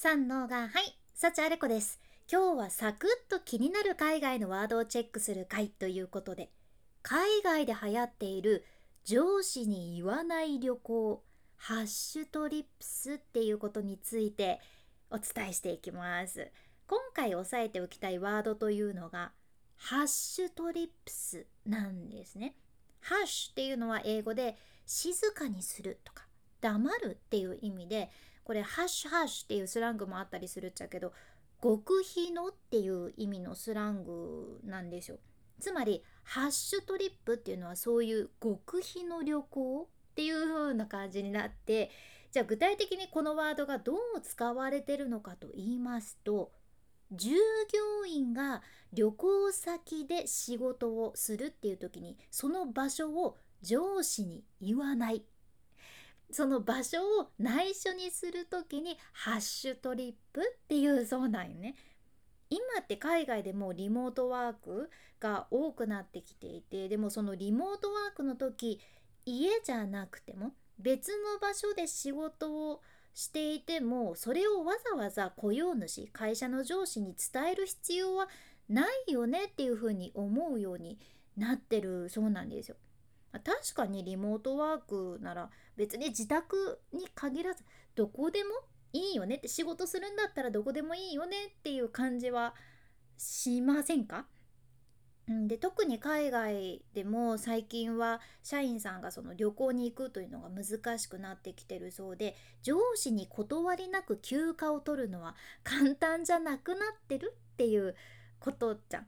三能がはい幸あれ子です。今日はサクッと気になる海外のワードをチェックする回ということで海外で流行っている上司に言わない旅行ハッシュトリップスっていうことについてお伝えしていきます。今回押さえておきたいワードというのがハッシュトリップスなんですね。ハッシュっていうのは英語で静かにするとか黙るっていう意味でこれハッシュハッシュっていうスラングもあったりするっちゃけど極秘のっていう意味のスラングなんですよ。つまりハッシュトリップっていうのはそういう極秘の旅行っていう風な感じになってじゃあ具体的にこのワードがどう使われてるのかと言いますと従業員が旅行先で仕事をするっていう時にその場所を上司に言わない。その場所を内緒にする時にハッシュトリップっていうそうなんよね。今って海外でもリモートワークが多くなってきていてでもそのリモートワークの時家じゃなくても別の場所で仕事をしていてもそれをわざわざ雇用主会社の上司に伝える必要はないよねっていうふうに思うようになってるそうなんですよ。確かにリモートワークなら別に自宅に限らずどこでもいいよねって仕事するんだったらどこでもいいよねっていう感じはしませんか？で特に海外でも最近は社員さんがその旅行に行くというのが難しくなってきてるそうで上司に断りなく休暇を取るのは簡単じゃなくなってるっていうことじゃん。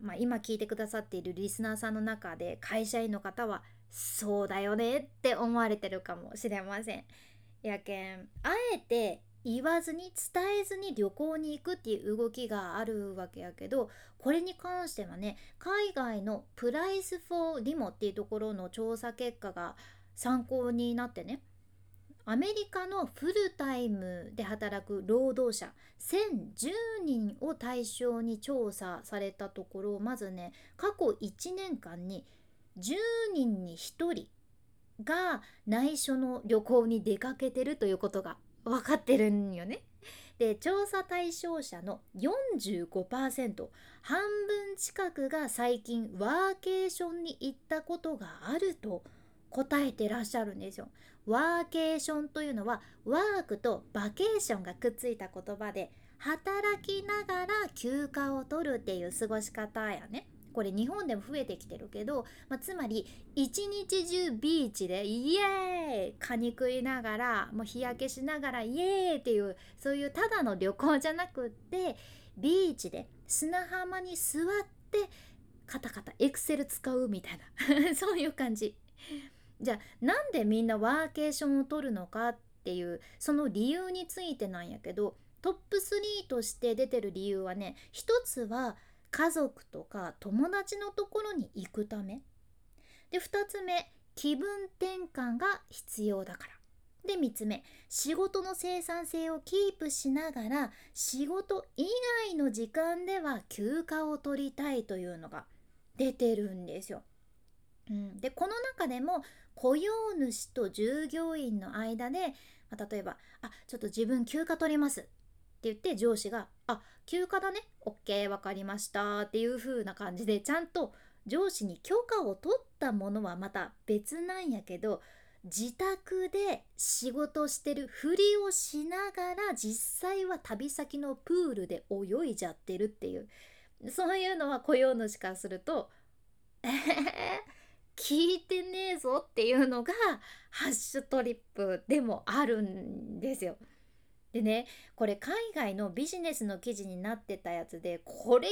まあ、今聞いてくださっているリスナーさんの中で会社員の方はそうだよねって思われてるかもしれません。やけんあえて言わずに伝えずに旅行に行くっていう動きがあるわけやけどこれに関してはね海外のプライス・フォー・リモっていうところの調査結果が参考になってねアメリカのフルタイムで働く労働者1010人を対象に調査されたところまずね過去1年間に10人に1人が内緒の旅行に出かけてるということが分かってるんよね。で調査対象者の45%半分近くが最近ワーケーションに行ったことがあると答えてらっしゃるんですよ。ワーケーションというのはワークとバケーションがくっついた言葉で働きながら休暇を取るっていう過ごし方やね。これ日本でも増えてきてるけど、まあ、つまり一日中ビーチでイエーイカニ食いながらもう日焼けしながらイエーイっていうそういうただの旅行じゃなくってビーチで砂浜に座ってカタカタエクセル使うみたいな そういう感じ。じゃあなんでみんなワーケーションを取るのかっていうその理由についてなんやけどトップ3として出てる理由はね一つは家族とか友達のところに行くため。で2つ目気分転換が必要だから。で3つ目仕事の生産性をキープしながら仕事以外の時間では休暇を取りたいというのが出てるんですよ。うん、でこの中でも雇用主と従業員の間で、まあ、例えば「あちょっと自分休暇取ります」って言って上司が「あ休暇だね。OK 分かりました」っていう風な感じでちゃんと上司に許可を取ったものはまた別なんやけど自宅で仕事してるふりをしながら実際は旅先のプールで泳いじゃってるっていう。そういうのは雇用主からすると「えー、聞いてねえぞっていうのがハッシュトリップでもあるんですよ。でねこれ海外のビジネスの記事になってたやつでこれ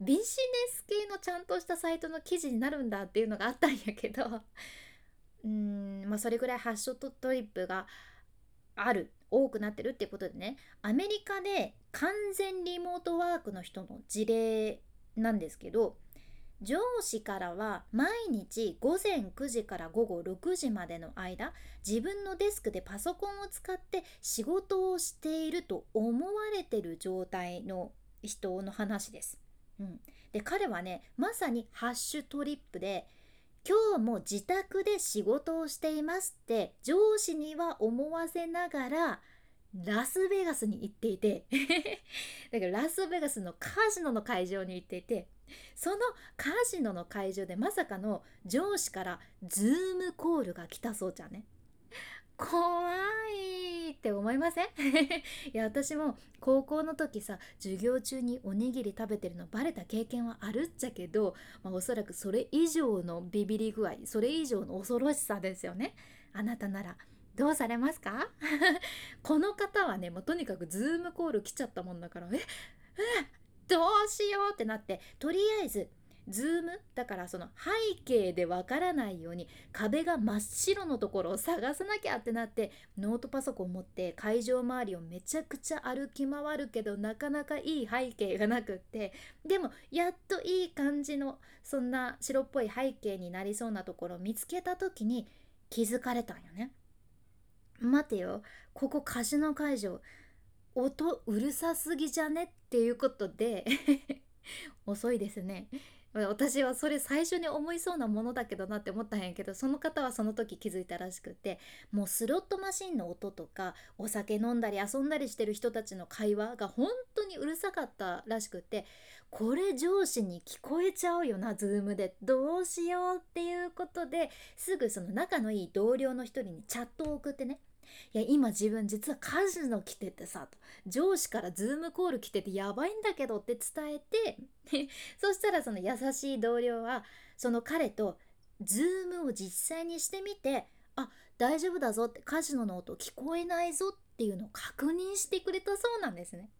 ビジネス系のちゃんとしたサイトの記事になるんだっていうのがあったんやけど うんまあそれぐらいハッシュトリップがある多くなってるっていうことでねアメリカで完全リモートワークの人の事例なんですけど上司からは毎日午前9時から午後6時までの間自分のデスクでパソコンを使って仕事をしていると思われてる状態の人の話です。うん、で彼はねまさにハッシュトリップで今日も自宅で仕事をしていますって上司には思わせながらラスベガスに行っていて だからラスベガスのカジノの会場に行っていてそのカジノの会場でまさかの上司からズームコールが来たそうじゃんね。怖いって思いません？いや私も高校の時さ授業中におにぎり食べてるのバレた経験はあるっちゃけど、まあ、おそらくそれ以上のビビり具合それ以上の恐ろしさですよね。あなたならどうされますか？この方はねもうとにかくズームコール来ちゃったもんだからえ？え？どうしようってなってとりあえずズームだからその背景でわからないように壁が真っ白のところを探さなきゃってなってノートパソコン持って会場周りをめちゃくちゃ歩き回るけどなかなかいい背景がなくってでもやっといい感じのそんな白っぽい背景になりそうなところを見つけた時に気づかれたんよね。待てよここカジノ会場音うるさすぎじゃね？っていうことで 遅いですね。私はそれ最初に思いそうなものだけどなって思ったんやけどその方はその時気づいたらしくてもうスロットマシンの音とかお酒飲んだり遊んだりしてる人たちの会話が本当にうるさかったらしくてこれ上司に聞こえちゃうよなズームで。どうしようっていうことですぐその仲のいい同僚の一人にチャットを送ってね。いや今自分実はカジノ来ててさと上司からズームコール来ててやばいんだけどって伝えて そしたらその優しい同僚はその彼とズームを実際にしてみてあ大丈夫だぞってカジノの音聞こえないぞっていうのを確認してくれたそうなんですね。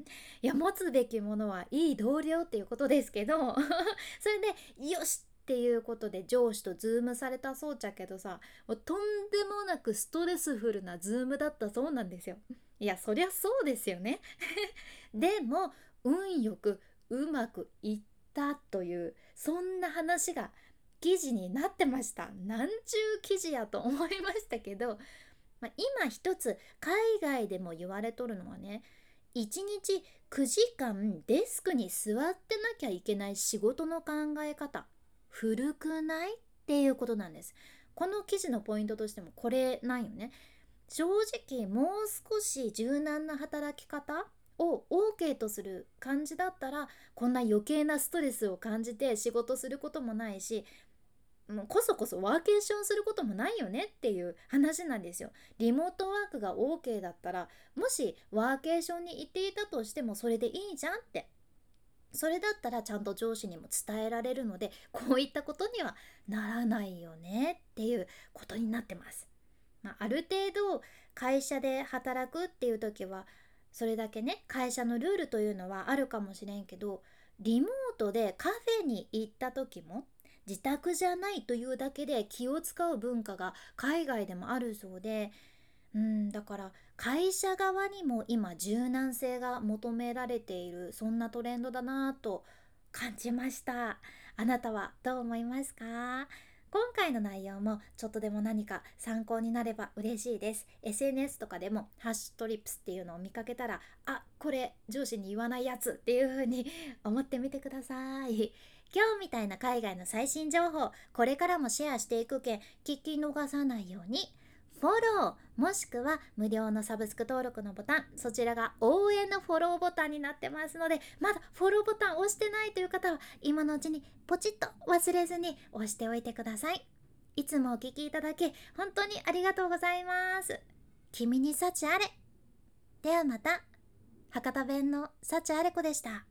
いや持つべきものはいい同僚っていうことですけど それでよしっていうことで上司とズームされたそうちゃけどさもうとんでもなくストレスフルなズームだったそうなんですよ。いやそりゃそうですよね。でも運よくうまくいったというそんな話が記事になってました。なんちゅう記事やと思いましたけど、まあ、今一つ海外でも言われとるのはね1日9時間デスクに座ってなきゃいけない仕事の考え方古くない？っていうことなんです。この記事のポイントとしてもこれなんよね。正直もう少し柔軟な働き方を OK とする感じだったらこんな余計なストレスを感じて仕事することもないしもうこそこそワーケーションすることもないよねっていう話なんですよ。リモートワークが OK だったらもしワーケーションに行っていたとしてもそれでいいじゃんってそれだったらちゃんと上司にも伝えられるのでこういったことにはならないよねっていうことになってます。まあ、ある程度会社で働くっていう時はそれだけね会社のルールというのはあるかもしれんけどリモートでカフェに行った時も自宅じゃないというだけで気を使う文化が海外でもあるそうでうんだから会社側にも今柔軟性が求められているそんなトレンドだなと感じました。あなたはどう思いますか？今回の内容もちょっとでも何か参考になれば嬉しいです。SNS とかでもハッシュトリップスっていうのを見かけたらあこれ上司に言わないやつっていう風に思ってみてください。今日みたいな海外の最新情報これからもシェアしていくけん聞き逃さないように。フォローもしくは無料のサブスク登録のボタンそちらが応援のフォローボタンになってますのでまだフォローボタン押してないという方は今のうちにポチッと忘れずに押しておいてください。いつもお聴きいただき本当にありがとうございます。君に幸あれ。ではまた。博多弁の幸あれ子でした。